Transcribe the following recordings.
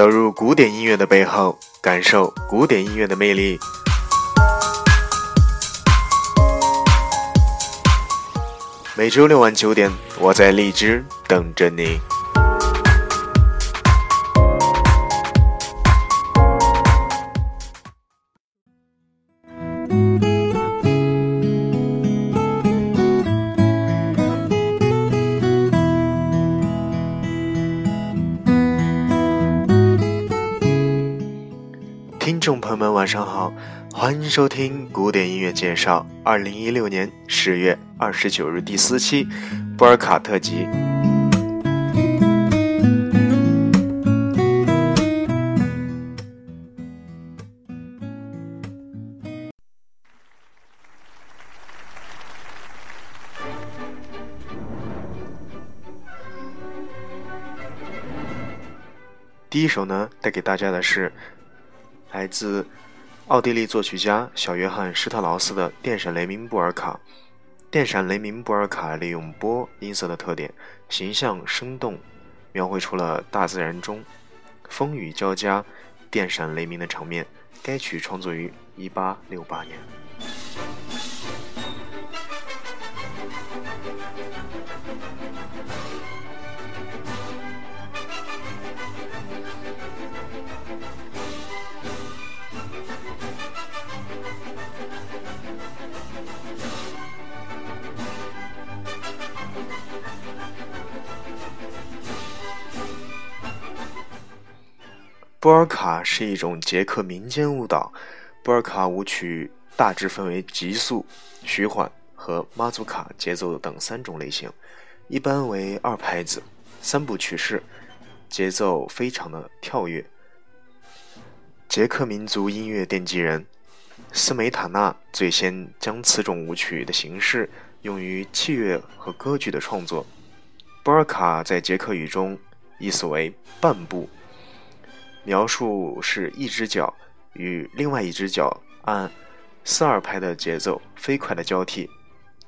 走入古典音乐的背后，感受古典音乐的魅力。每周六晚九点，我在荔枝等着你。听众朋友们，晚上好，欢迎收听古典音乐介绍，二零一六年十月二十九日第四期波尔卡特辑。第一首呢，带给大家的是。来自奥地利作曲家小约翰施特劳斯的《电闪雷鸣布尔卡》。电闪雷鸣布尔卡利用波音色的特点，形象生动，描绘出了大自然中风雨交加、电闪雷鸣的场面。该曲创作于1868年。波尔卡是一种捷克民间舞蹈。波尔卡舞曲大致分为急速、徐缓和马祖卡节奏等三种类型，一般为二拍子、三部曲式，节奏非常的跳跃。捷克民族音乐奠基人斯梅塔纳最先将此种舞曲的形式用于器乐和歌剧的创作。波尔卡在捷克语中意思为半步。描述是一只脚与另外一只脚按四二拍的节奏飞快的交替。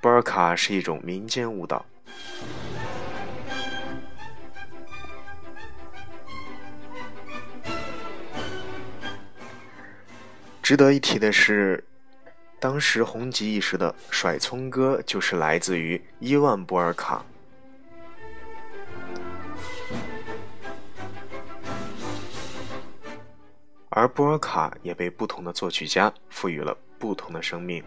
波尔卡是一种民间舞蹈。值得一提的是，当时红极一时的甩葱歌就是来自于伊万·波尔卡。而波尔卡也被不同的作曲家赋予了不同的生命。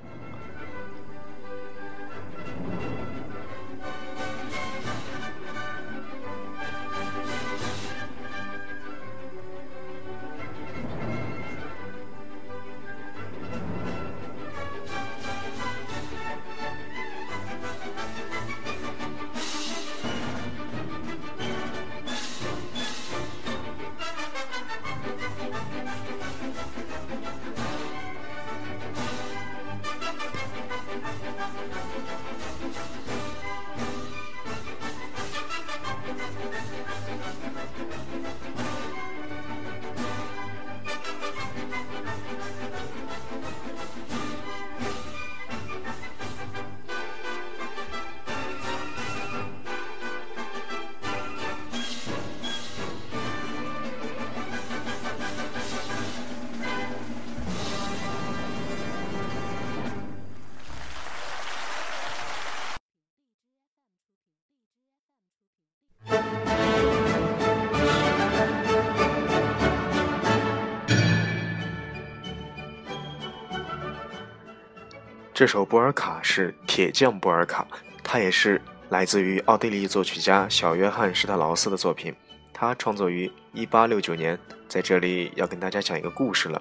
这首波尔卡是铁匠波尔卡，它也是来自于奥地利作曲家小约翰施特劳斯的作品。他创作于1869年。在这里要跟大家讲一个故事了。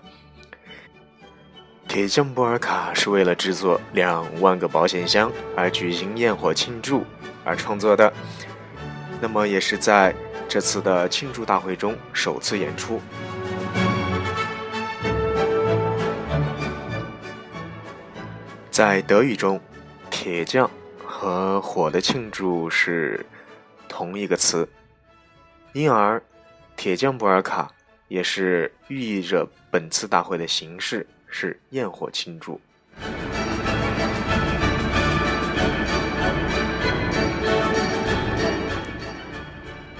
铁匠波尔卡是为了制作两万个保险箱而举行焰火庆祝而创作的，那么也是在这次的庆祝大会中首次演出。在德语中，“铁匠”和“火的庆祝”是同一个词，因而“铁匠波尔卡”也是寓意着本次大会的形式是焰火庆祝。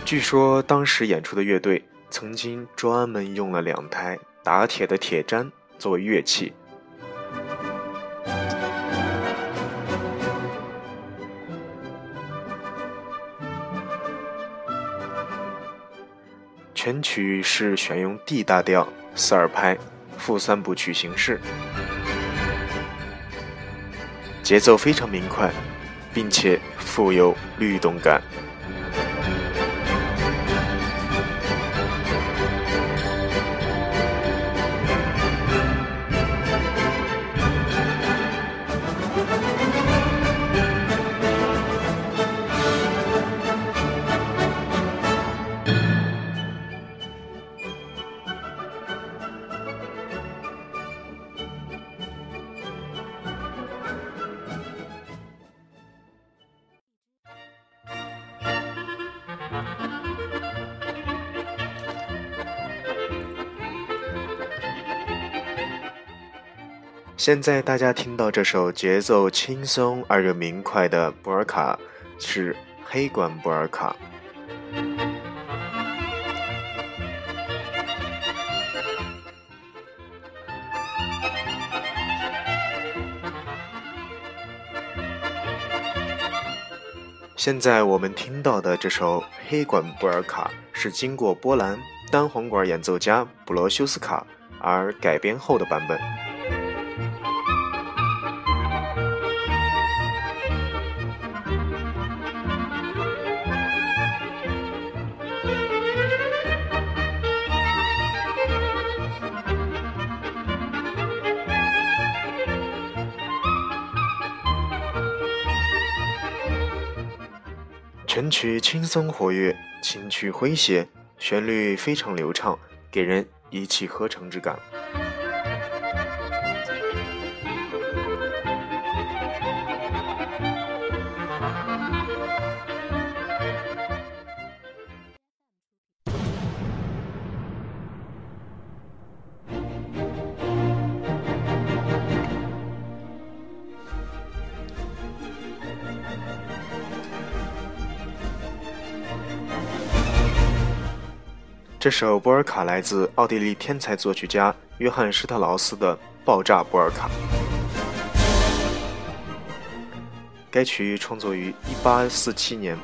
据说当时演出的乐队曾经专门用了两台打铁的铁砧作为乐器。全曲是选用 D 大调四二拍复三部曲形式，节奏非常明快，并且富有律动感。现在大家听到这首节奏轻松而又明快的波尔卡，是黑管波尔卡。现在我们听到的这首黑管波尔卡，是经过波兰单簧管演奏家布罗修斯卡而改编后的版本。全曲轻松活跃，情趣诙谐，旋律非常流畅，给人一气呵成之感。这首波尔卡来自奥地利天才作曲家约翰施特劳斯的《爆炸波尔卡》。该曲创作于1847年。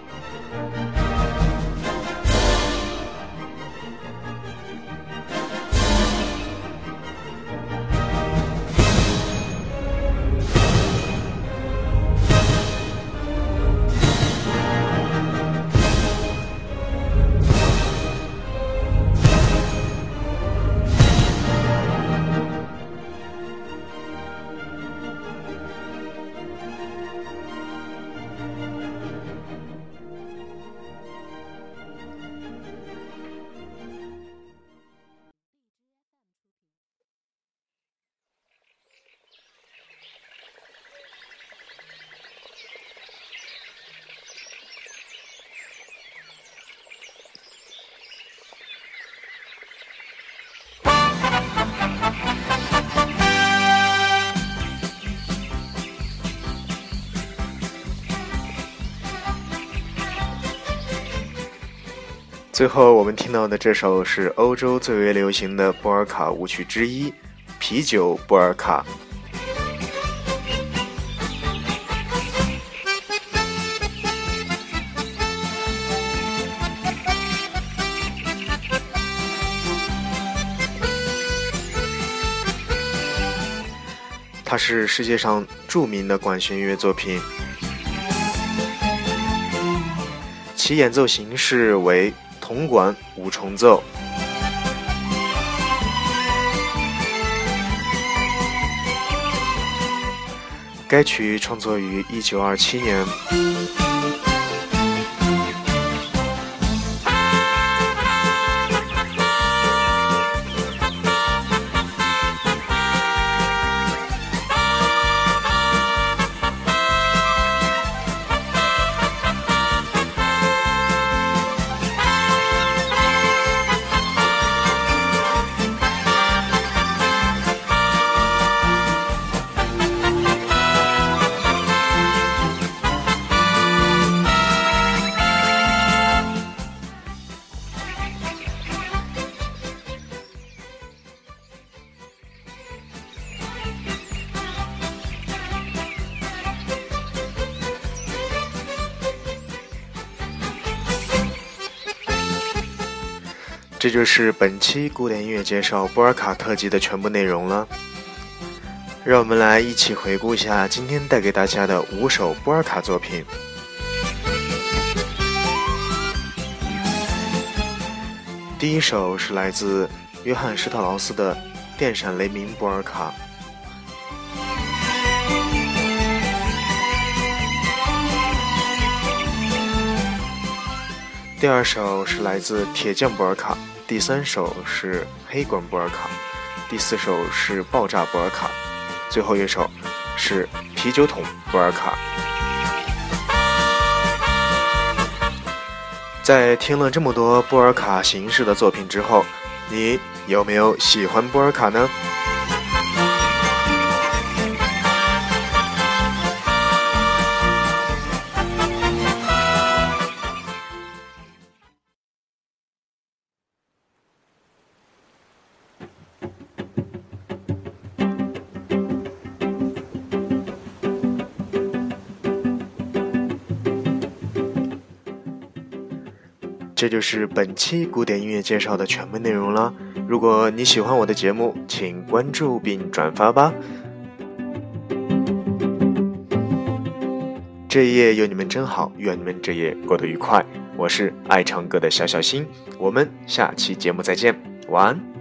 最后，我们听到的这首是欧洲最为流行的波尔卡舞曲之一《啤酒波尔卡》。它是世界上著名的管弦乐作品，其演奏形式为。铜管五重奏。该曲创作于一九二七年。这就是本期古典音乐介绍波尔卡特辑的全部内容了。让我们来一起回顾一下今天带给大家的五首波尔卡作品。第一首是来自约翰施特劳斯的《电闪雷鸣波尔卡》。第二首是来自铁匠波尔卡，第三首是黑管波尔卡，第四首是爆炸波尔卡，最后一首是啤酒桶波尔卡。在听了这么多波尔卡形式的作品之后，你有没有喜欢波尔卡呢？这就是本期古典音乐介绍的全部内容了。如果你喜欢我的节目，请关注并转发吧。这一夜有你们真好，愿你们这夜过得愉快。我是爱唱歌的小小心，我们下期节目再见，晚安。